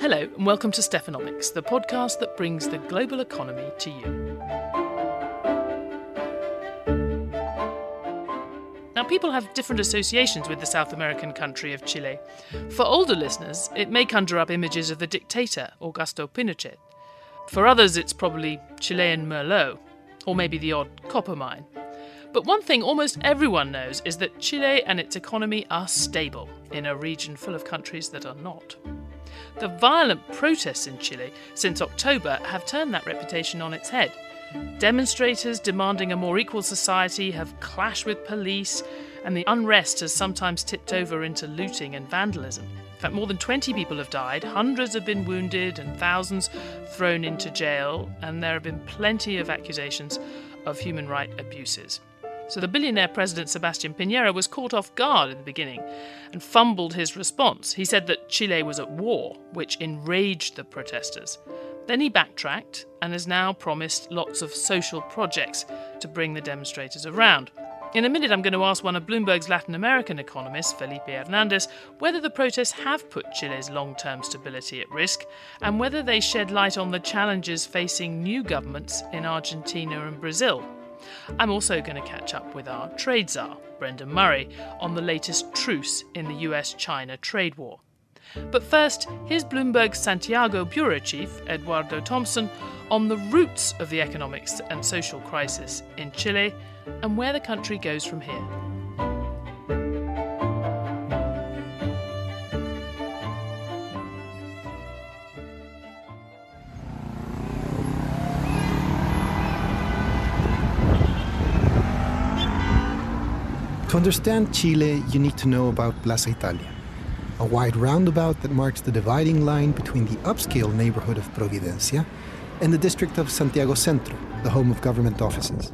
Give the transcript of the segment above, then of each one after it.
Hello, and welcome to Stephanomics, the podcast that brings the global economy to you. Now, people have different associations with the South American country of Chile. For older listeners, it may conjure up images of the dictator, Augusto Pinochet. For others, it's probably Chilean Merlot, or maybe the odd copper mine. But one thing almost everyone knows is that Chile and its economy are stable in a region full of countries that are not. The violent protests in Chile since October have turned that reputation on its head. Demonstrators demanding a more equal society have clashed with police, and the unrest has sometimes tipped over into looting and vandalism. In fact, more than 20 people have died, hundreds have been wounded, and thousands thrown into jail, and there have been plenty of accusations of human rights abuses. So the billionaire president Sebastian Piñera was caught off guard in the beginning and fumbled his response. He said that Chile was at war, which enraged the protesters. Then he backtracked and has now promised lots of social projects to bring the demonstrators around. In a minute, I'm going to ask one of Bloomberg's Latin American economists, Felipe Hernandez, whether the protests have put Chile's long term stability at risk and whether they shed light on the challenges facing new governments in Argentina and Brazil. I'm also going to catch up with our trade czar, Brendan Murray, on the latest truce in the US China trade war. But first, here's Bloomberg's Santiago bureau chief, Eduardo Thomson, on the roots of the economics and social crisis in Chile and where the country goes from here. To understand Chile, you need to know about Plaza Italia, a wide roundabout that marks the dividing line between the upscale neighborhood of Providencia and the district of Santiago Centro, the home of government offices.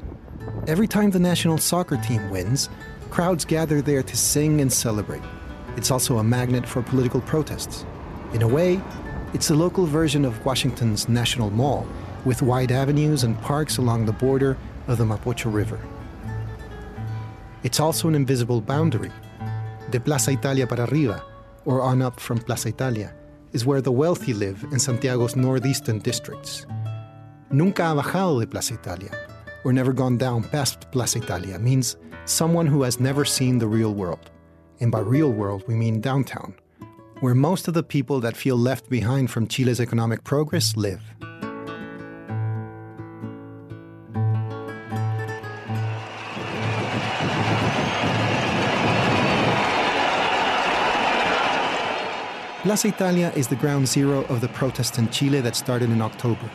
Every time the national soccer team wins, crowds gather there to sing and celebrate. It's also a magnet for political protests. In a way, it's the local version of Washington's National Mall, with wide avenues and parks along the border of the Mapocho River. It's also an invisible boundary. De Plaza Italia para arriba, or on up from Plaza Italia, is where the wealthy live in Santiago's northeastern districts. Nunca ha bajado de Plaza Italia, or never gone down past Plaza Italia, means someone who has never seen the real world. And by real world, we mean downtown, where most of the people that feel left behind from Chile's economic progress live. Plaza Italia is the ground zero of the protest in Chile that started in October.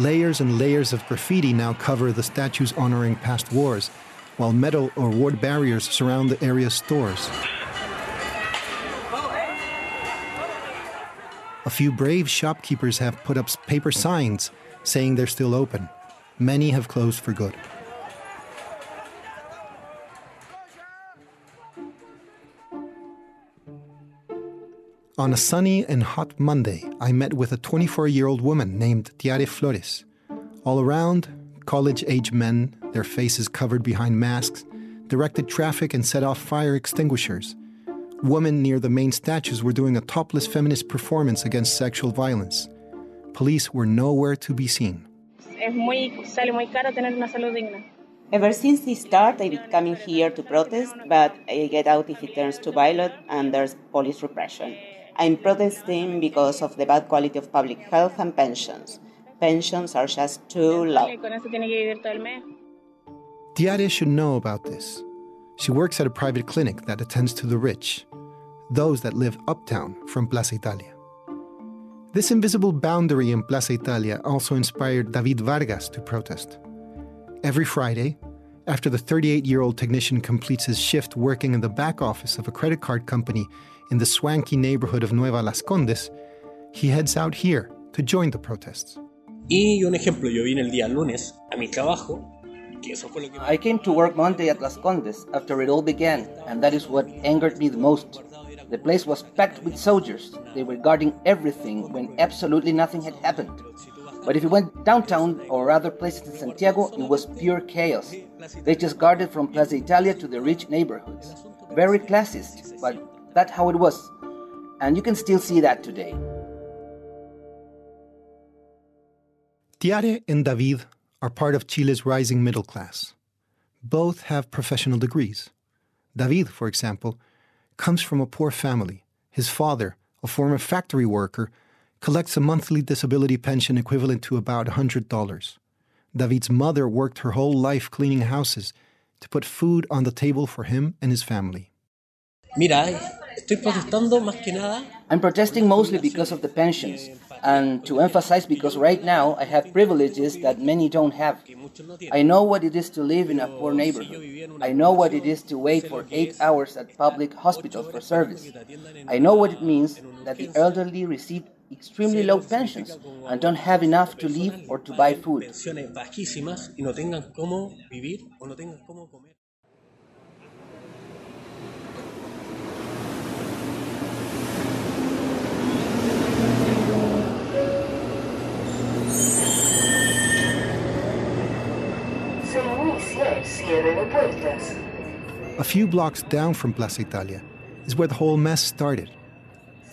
Layers and layers of graffiti now cover the statues honoring past wars, while metal or wood barriers surround the area's stores. A few brave shopkeepers have put up paper signs saying they're still open. Many have closed for good. On a sunny and hot Monday, I met with a 24 year old woman named Tiare Flores. All around, college age men, their faces covered behind masks, directed traffic and set off fire extinguishers. Women near the main statues were doing a topless feminist performance against sexual violence. Police were nowhere to be seen. Ever since the start, I've been coming here to protest, but I get out if it turns too violent and there's police repression. I'm protesting because of the bad quality of public health and pensions. Pensions are just too low. Tiare should know about this. She works at a private clinic that attends to the rich, those that live uptown from Plaza Italia. This invisible boundary in Plaza Italia also inspired David Vargas to protest. Every Friday, after the 38 year old technician completes his shift working in the back office of a credit card company in the swanky neighborhood of Nueva Las Condes, he heads out here to join the protests. Y un ejemplo, yo vine el día lunes a mi trabajo. I came to work Monday at Las Condes after it all began, and that is what angered me the most. The place was packed with soldiers. They were guarding everything when absolutely nothing had happened. But if you went downtown or other places in Santiago, it was pure chaos. They just guarded from Plaza Italia to the rich neighborhoods. Very classist, but that's how it was. And you can still see that today. Tiare and David are part of Chile's rising middle class. Both have professional degrees. David, for example, comes from a poor family. His father, a former factory worker, collects a monthly disability pension equivalent to about $100. David's mother worked her whole life cleaning houses to put food on the table for him and his family. Mira, estoy protestando más que nada. I'm protesting mostly because of the pensions, and to emphasize because right now I have privileges that many don't have. I know what it is to live in a poor neighborhood. I know what it is to wait for eight hours at public hospitals for service. I know what it means that the elderly receive extremely low pensions and don't have enough to live or to buy food. A few blocks down from Plaza Italia is where the whole mess started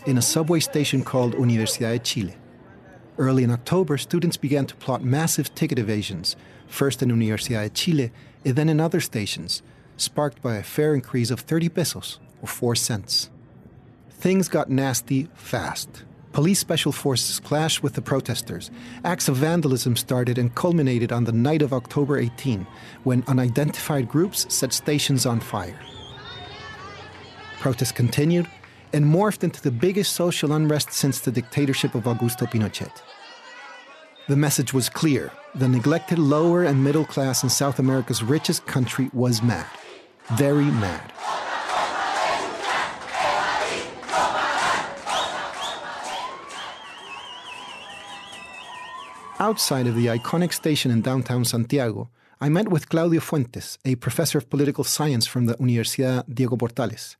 in a subway station called Universidad de Chile. Early in October, students began to plot massive ticket evasions, first in Universidad de Chile and then in other stations, sparked by a fare increase of 30 pesos, or 4 cents. Things got nasty fast. Police special forces clashed with the protesters. Acts of vandalism started and culminated on the night of October 18, when unidentified groups set stations on fire. Protests continued, and morphed into the biggest social unrest since the dictatorship of Augusto Pinochet. The message was clear the neglected lower and middle class in South America's richest country was mad. Very mad. Outside of the iconic station in downtown Santiago, I met with Claudio Fuentes, a professor of political science from the Universidad Diego Portales.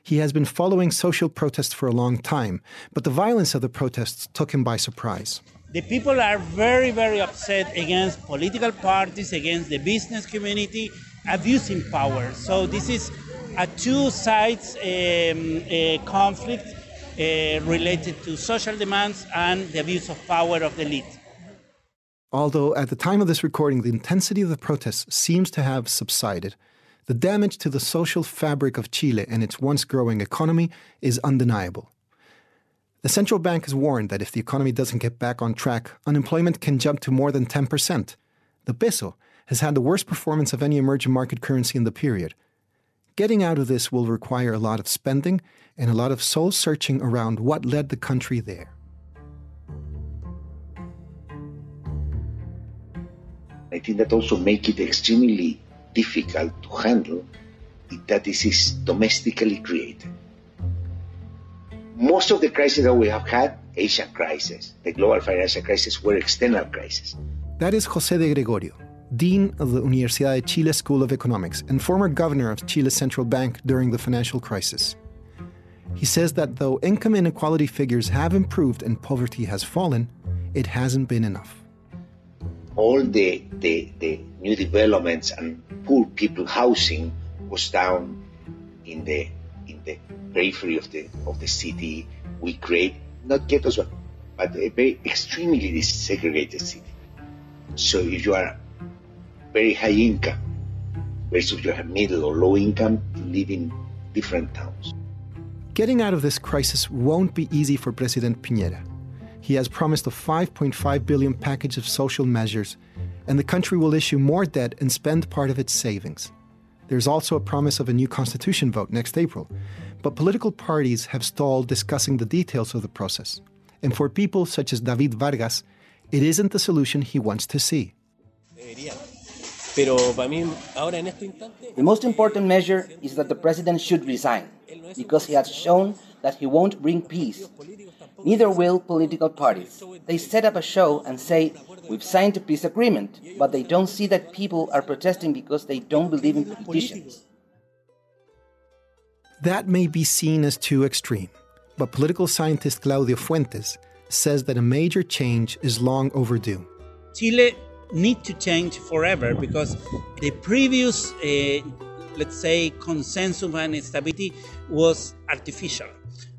He has been following social protests for a long time, but the violence of the protests took him by surprise. The people are very, very upset against political parties, against the business community, abusing power. So this is a two sides um, conflict uh, related to social demands and the abuse of power of the elite. Although at the time of this recording, the intensity of the protests seems to have subsided, the damage to the social fabric of Chile and its once growing economy is undeniable. The central bank has warned that if the economy doesn't get back on track, unemployment can jump to more than 10%. The peso has had the worst performance of any emerging market currency in the period. Getting out of this will require a lot of spending and a lot of soul searching around what led the country there. I think that also make it extremely difficult to handle that this is domestically created. Most of the crises that we have had, Asian crisis, the global financial crisis, were external crises. That is José de Gregorio, Dean of the Universidad de Chile School of Economics and former governor of Chile's central bank during the financial crisis. He says that though income inequality figures have improved and poverty has fallen, it hasn't been enough all the, the, the new developments and poor people housing was down in the in the periphery of the of the city. We create not ghettos, but, but a very extremely segregated city. So if you are very high income versus you have middle or low income, you live in different towns. Getting out of this crisis won't be easy for President Piñera. He has promised a 5.5 billion package of social measures, and the country will issue more debt and spend part of its savings. There's also a promise of a new constitution vote next April. But political parties have stalled discussing the details of the process. And for people such as David Vargas, it isn't the solution he wants to see. The most important measure is that the president should resign, because he has shown that he won't bring peace. Neither will political parties. They set up a show and say, We've signed a peace agreement, but they don't see that people are protesting because they don't believe in politicians. That may be seen as too extreme, but political scientist Claudio Fuentes says that a major change is long overdue. Chile need to change forever because the previous, uh, let's say, consensus and stability was artificial.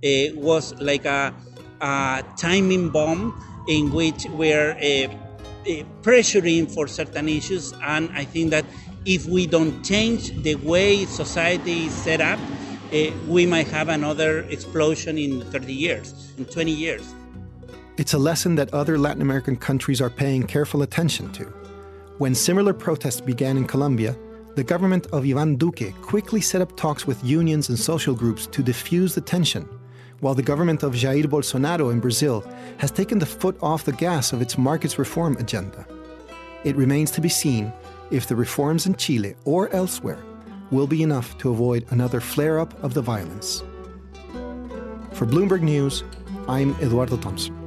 It was like a, a timing bomb in which we're uh, uh, pressuring for certain issues, and I think that if we don't change the way society is set up, uh, we might have another explosion in 30 years, in 20 years. It's a lesson that other Latin American countries are paying careful attention to. When similar protests began in Colombia, the government of Ivan Duque quickly set up talks with unions and social groups to diffuse the tension, while the government of Jair Bolsonaro in Brazil has taken the foot off the gas of its markets reform agenda. It remains to be seen if the reforms in Chile or elsewhere will be enough to avoid another flare up of the violence. For Bloomberg News, I'm Eduardo Thomson.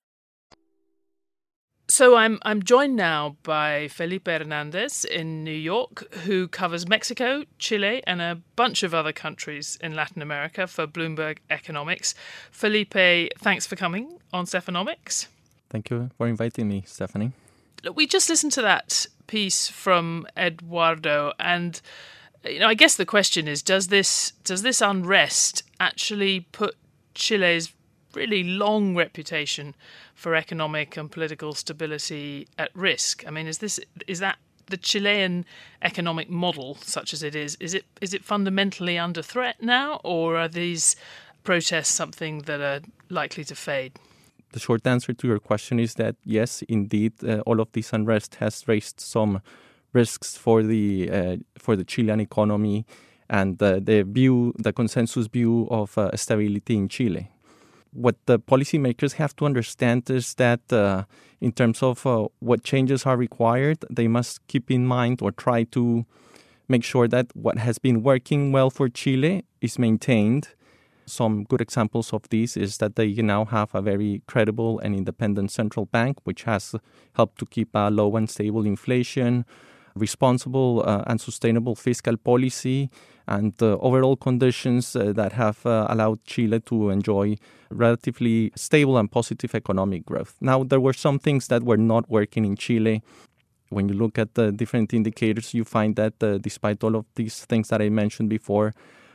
So I'm I'm joined now by Felipe Hernandez in New York, who covers Mexico, Chile, and a bunch of other countries in Latin America for Bloomberg Economics. Felipe, thanks for coming on Stephanomics. Thank you for inviting me, Stephanie. Look, we just listened to that piece from Eduardo, and you know, I guess the question is: Does this does this unrest actually put Chile's really long reputation for economic and political stability at risk? I mean, is this is that the Chilean economic model, such as it is, is it is it fundamentally under threat now, or are these protests something that are likely to fade? The short answer to your question is that yes, indeed, uh, all of this unrest has raised some risks for the uh, for the Chilean economy and uh, the view, the consensus view of uh, stability in Chile what the policymakers have to understand is that uh, in terms of uh, what changes are required, they must keep in mind or try to make sure that what has been working well for Chile is maintained. Some good examples of this is that they now have a very credible and independent central bank, which has helped to keep a low and stable inflation, responsible uh, and sustainable fiscal policy, and uh, overall conditions uh, that have uh, allowed Chile to enjoy relatively stable and positive economic growth. Now, there were some things that were not working in Chile. When you look at the different indicators, you find that despite all of these things that I mentioned before,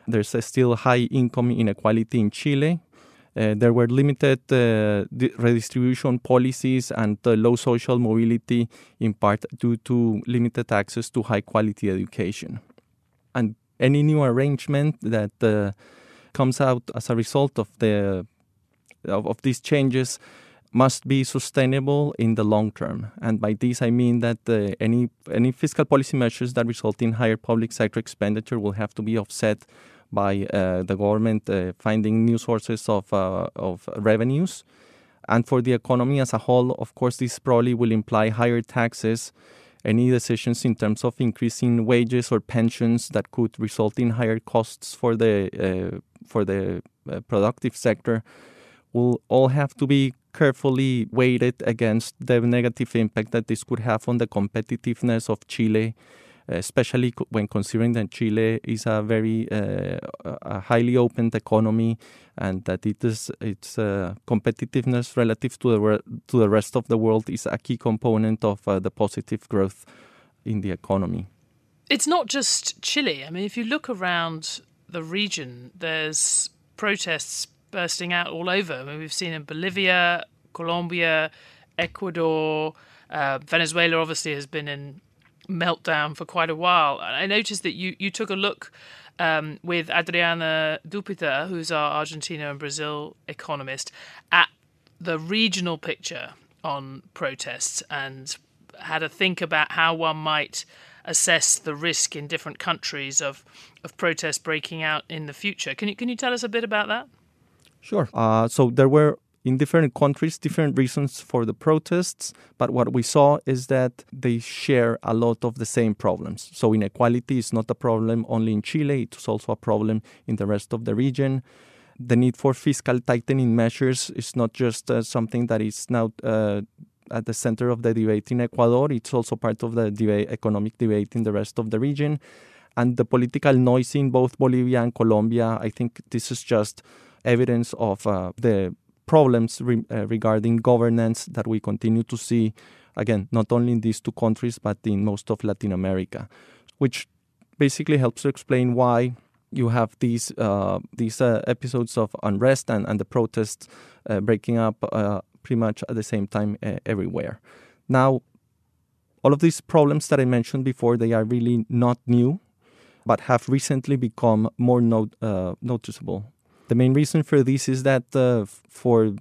there's still high income inequality in Chile. Uh, there were limited uh, redistribution policies and uh, low social mobility, in part due to limited access to high quality education. Any new arrangement that uh, comes out as a result of the of, of, these changes must be sustainable in the long term. And by this, I mean that uh, any any fiscal policy measures that result in higher public sector expenditure will have to be offset by uh, the government uh, finding new sources of, uh, of revenues. And for the economy as a whole, of course, this probably will imply higher taxes. Any decisions in terms of increasing wages or pensions that could result in higher costs for the for the uh, productive sector will all have to be carefully weighted against the negative impact that this could have on the competitiveness of Chile, especially when considering that Chile is a very uh, a highly opened economy and that it is its uh, competitiveness relative to the re- to the rest of the world is a key component of uh, the positive growth in the economy. It's not just Chile. I mean, if you look around the region, there's protests bursting out all over. I mean, we've seen in Bolivia, Colombia, Ecuador, uh, Venezuela obviously has been in meltdown for quite a while. I noticed that you, you took a look um, with Adriana Dupita, who's our Argentina and Brazil economist, at the regional picture on protests and had a think about how one might assess the risk in different countries of of protests breaking out in the future. Can you can you tell us a bit about that? Sure. Uh, so there were in different countries different reasons for the protests, but what we saw is that they share a lot of the same problems. So inequality is not a problem only in Chile; it's also a problem in the rest of the region. The need for fiscal tightening measures is not just uh, something that is now uh, at the center of the debate in Ecuador. It's also part of the debate, economic debate in the rest of the region. And the political noise in both Bolivia and Colombia, I think this is just evidence of uh, the problems re- uh, regarding governance that we continue to see, again, not only in these two countries, but in most of Latin America, which basically helps to explain why you have these uh, these uh, episodes of unrest and, and the protests uh, breaking up uh, pretty much at the same time uh, everywhere. Now, all of these problems that I mentioned before, they are really not new, but have recently become more not, noticeable the main reason for this is that uh, for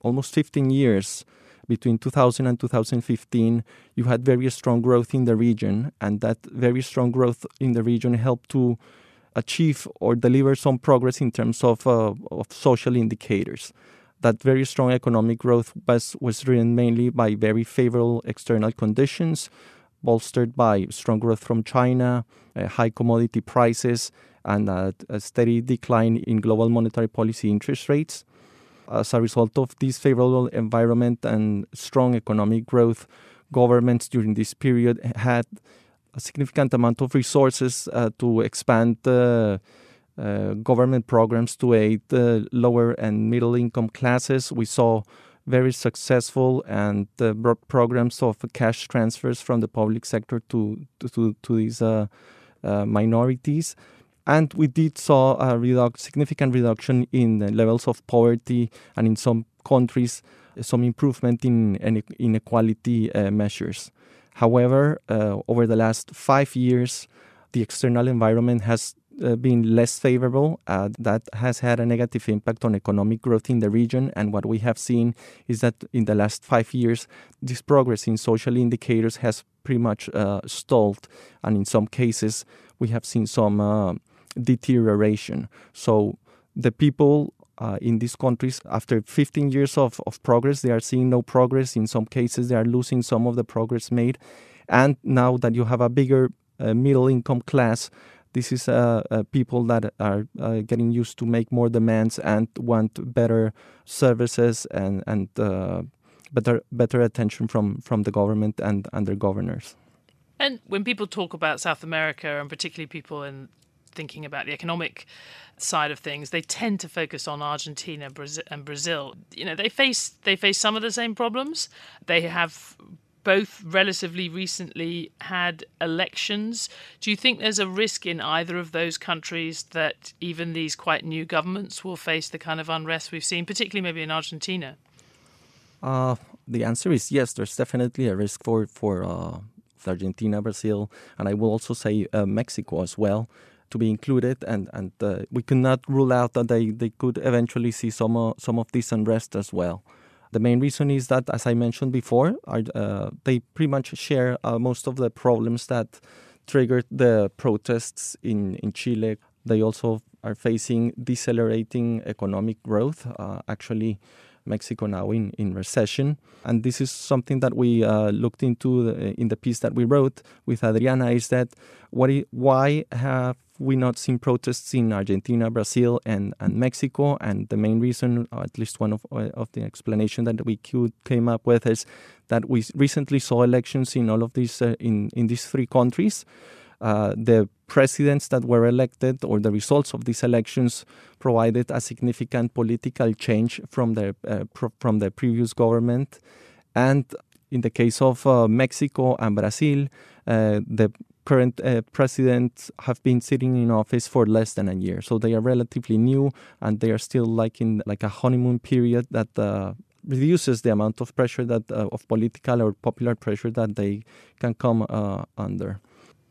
almost 15 years, between 2000 and 2015, you had very strong growth in the region, and that very strong growth in the region helped to achieve or deliver some progress in terms of, uh, of social indicators. That very strong economic growth was, was driven mainly by very favorable external conditions, bolstered by strong growth from China, uh, high commodity prices, and a, a steady decline in global monetary policy interest rates. As a result of this favorable environment and strong economic growth, governments during this period had a significant amount of resources uh, to expand uh, uh, government programs to aid the lower and middle income classes. We saw very successful and uh, broad programs of cash transfers from the public sector to to, to these uh, uh, minorities. And we did saw a reduc- significant reduction in the levels of poverty and in some countries some improvement in inequality uh, measures. However, uh, over the last five years, the external environment has uh, been less favorable. Uh, that has had a negative impact on economic growth in the region. And what we have seen is that in the last five years, this progress in social indicators has pretty much uh, stalled. And in some cases, we have seen some uh, deterioration. So the people uh, in these countries, after 15 years of, of progress, they are seeing no progress. In some cases, they are losing some of the progress made. And now that you have a bigger uh, middle income class, this is uh, uh, people that are uh, getting used to make more demands and want better services and and uh, better better attention from from the government and and their governors. And when people talk about South America, and particularly people in thinking about the economic side of things, they tend to focus on Argentina and Brazil. You know, they face they face some of the same problems. They have both relatively recently had elections. Do you think there's a risk in either of those countries that even these quite new governments will face the kind of unrest we've seen, particularly maybe in Argentina? Uh, the answer is yes. There's definitely a risk for for uh, Argentina, Brazil, and I will also say uh, Mexico as well to be included, and and uh, we cannot rule out that they, they could eventually see some uh, some of this unrest as well. The main reason is that, as I mentioned before, are, uh, they pretty much share uh, most of the problems that triggered the protests in, in Chile. They also are facing decelerating economic growth. Uh, actually, Mexico now in, in recession. And this is something that we uh, looked into the, in the piece that we wrote with Adriana is that what, why have we not seen protests in Argentina, Brazil, and, and Mexico? And the main reason, or at least one of, of the explanation that we could came up with, is that we recently saw elections in all of these uh, in in these three countries. Uh, the presidents that were elected or the results of these elections provided a significant political change from the uh, from the previous government, and in the case of uh, Mexico and Brazil, uh, the current uh, presidents have been sitting in office for less than a year, so they are relatively new and they are still like in like a honeymoon period that uh, reduces the amount of pressure that uh, of political or popular pressure that they can come uh, under.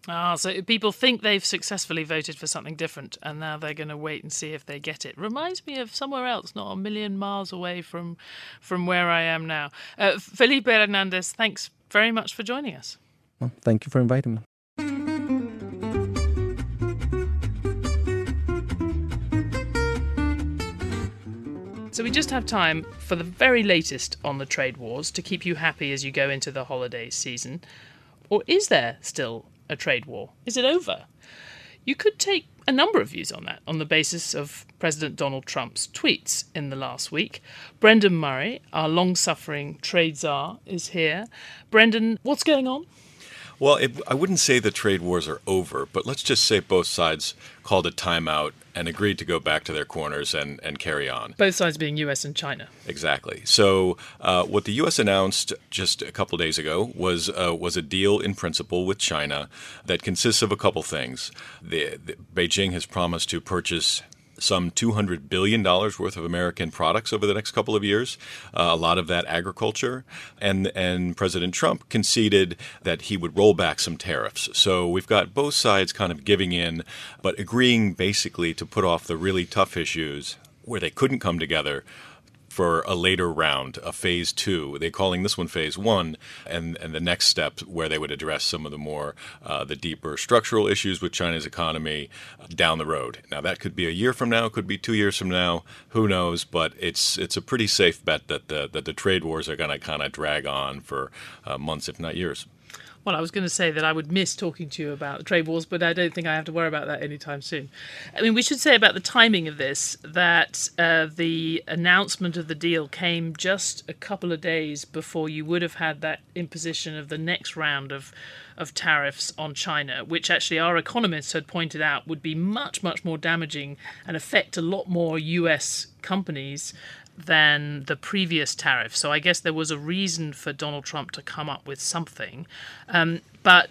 Ah, so people think they've successfully voted for something different, and now they're going to wait and see if they get it. Reminds me of somewhere else, not a million miles away from from where I am now. Uh, Felipe Hernandez, thanks very much for joining us. Well, thank you for inviting me. So we just have time for the very latest on the trade wars to keep you happy as you go into the holiday season. Or is there still a trade war? Is it over? You could take a number of views on that on the basis of President Donald Trump's tweets in the last week. Brendan Murray, our long suffering trade czar, is here. Brendan, what's going on? Well, it, I wouldn't say the trade wars are over, but let's just say both sides called a timeout and agreed to go back to their corners and, and carry on. Both sides being US and China. Exactly. So, uh, what the U.S. announced just a couple days ago was uh, was a deal in principle with China that consists of a couple things. The, the, Beijing has promised to purchase some $200 billion worth of American products over the next couple of years, uh, a lot of that agriculture. And, and President Trump conceded that he would roll back some tariffs. So we've got both sides kind of giving in, but agreeing basically to put off the really tough issues where they couldn't come together for a later round, a phase two. They're calling this one phase one, and, and the next step where they would address some of the more, uh, the deeper structural issues with China's economy down the road. Now, that could be a year from now, could be two years from now, who knows, but it's, it's a pretty safe bet that the, that the trade wars are going to kind of drag on for uh, months, if not years. Well, I was going to say that I would miss talking to you about trade wars, but I don't think I have to worry about that anytime soon. I mean, we should say about the timing of this that uh, the announcement of the deal came just a couple of days before you would have had that imposition of the next round of of tariffs on China, which actually our economists had pointed out would be much, much more damaging and affect a lot more US companies than the previous tariff. So I guess there was a reason for Donald Trump to come up with something. Um, but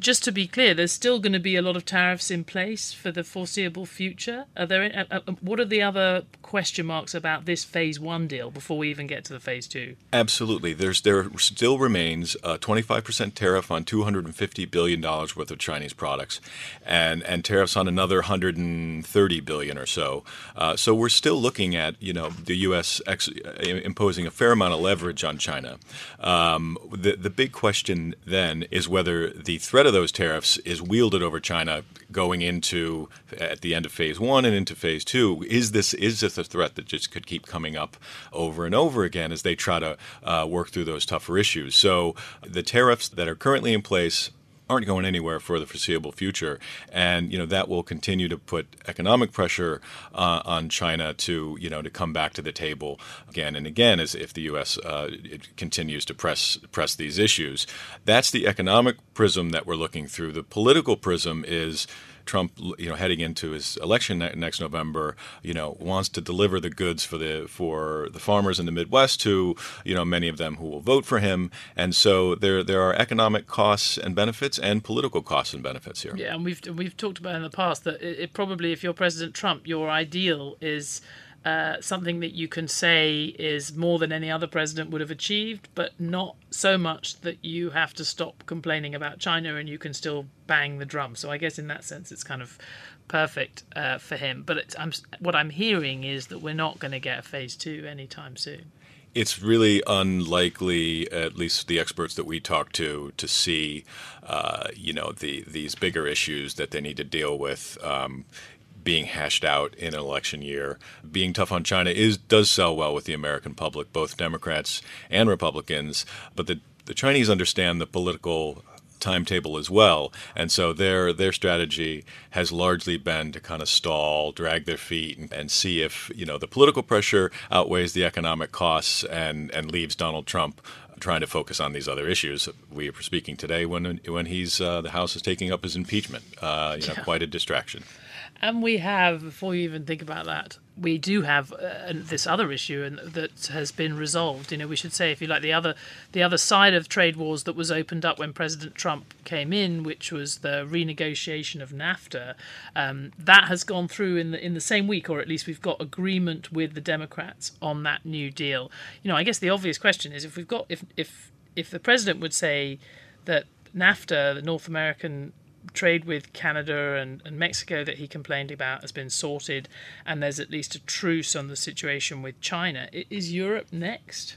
just to be clear, there's still going to be a lot of tariffs in place for the foreseeable future. Are there? Uh, uh, what are the other question marks about this phase one deal before we even get to the phase two? Absolutely, there's there still remains a 25% tariff on 250 billion dollars worth of Chinese products, and and tariffs on another 130 billion or so. Uh, so we're still looking at you know the U.S. Ex- imposing a fair amount of leverage on China. Um, the the big question then is whether the threat of those tariffs is wielded over China going into at the end of phase one and into phase two. Is this is this a threat that just could keep coming up over and over again as they try to uh, work through those tougher issues? So the tariffs that are currently in place aren't going anywhere for the foreseeable future, and you know that will continue to put economic pressure uh, on China to you know to come back to the table again and again as if the U.S. Uh, continues to press press these issues. That's the economic prism that we're looking through. The political prism is Trump, you know, heading into his election next November, you know, wants to deliver the goods for the for the farmers in the Midwest, who, you know, many of them who will vote for him, and so there there are economic costs and benefits and political costs and benefits here. Yeah, and we've we've talked about in the past that it, it probably, if you're President Trump, your ideal is uh, something that you can say is more than any other president would have achieved, but not so much that you have to stop complaining about China and you can still bang the drum. So I guess in that sense, it's kind of perfect uh, for him. But I'm, what I'm hearing is that we're not going to get a phase two anytime soon. It's really unlikely, at least the experts that we talk to, to see, uh, you know, the these bigger issues that they need to deal with. Um, being hashed out in an election year. Being tough on China is does sell well with the American public, both Democrats and Republicans. But the the Chinese understand the political timetable as well. And so their their strategy has largely been to kind of stall, drag their feet, and, and see if you know the political pressure outweighs the economic costs and and leaves Donald Trump trying to focus on these other issues. We are speaking today when when he's uh, the House is taking up his impeachment. Uh, you know, yeah. quite a distraction. And we have, before you even think about that, we do have uh, this other issue and that has been resolved. You know, we should say, if you like, the other the other side of trade wars that was opened up when President Trump came in, which was the renegotiation of NAFTA, um, that has gone through in the in the same week, or at least we've got agreement with the Democrats on that new deal. You know, I guess the obvious question is if we've got if if if the president would say that NAFTA, the North American trade with Canada and, and Mexico that he complained about has been sorted, and there's at least a truce on the situation with China. Is Europe next?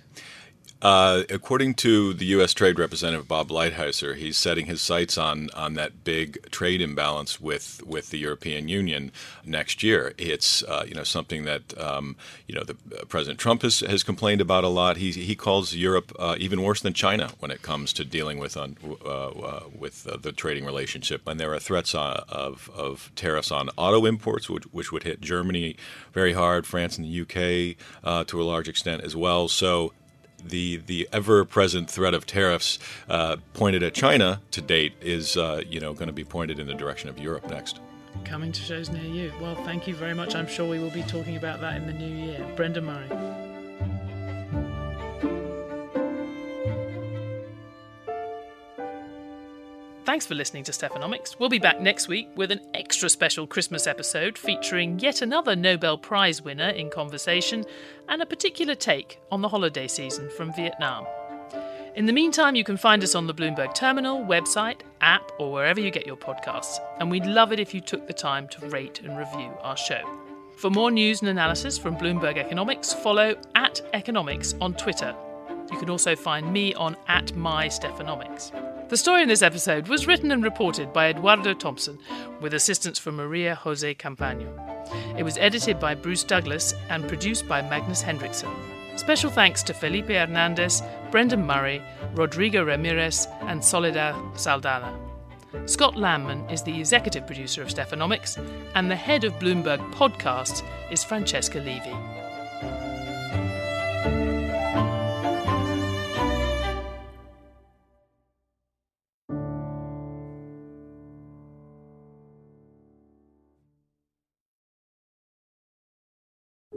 Uh, according to the U.S. Trade Representative Bob Lighthizer, he's setting his sights on on that big trade imbalance with with the European Union next year. It's uh, you know something that um, you know the uh, President Trump has, has complained about a lot. He he calls Europe uh, even worse than China when it comes to dealing with on uh, uh, with the trading relationship. And there are threats of of tariffs on auto imports, which, which would hit Germany very hard, France and the U.K. to a large extent as well. So the the ever present threat of tariffs uh, pointed at China to date is uh, you know going to be pointed in the direction of Europe next. Coming to shows near you. Well, thank you very much. I'm sure we will be talking about that in the new year. Brendan Murray. Thanks for listening to Stephanomics. We'll be back next week with an extra special Christmas episode featuring yet another Nobel Prize winner in conversation and a particular take on the holiday season from Vietnam. In the meantime, you can find us on the Bloomberg Terminal, website, app, or wherever you get your podcasts. And we'd love it if you took the time to rate and review our show. For more news and analysis from Bloomberg Economics, follow at Economics on Twitter. You can also find me on at MyStephanomics. The story in this episode was written and reported by Eduardo Thomson, with assistance from Maria Jose Campaño. It was edited by Bruce Douglas and produced by Magnus Henriksson. Special thanks to Felipe Hernandez, Brendan Murray, Rodrigo Ramirez, and Soledad Saldana. Scott Lanman is the executive producer of Stephanomics, and the head of Bloomberg Podcasts is Francesca Levy.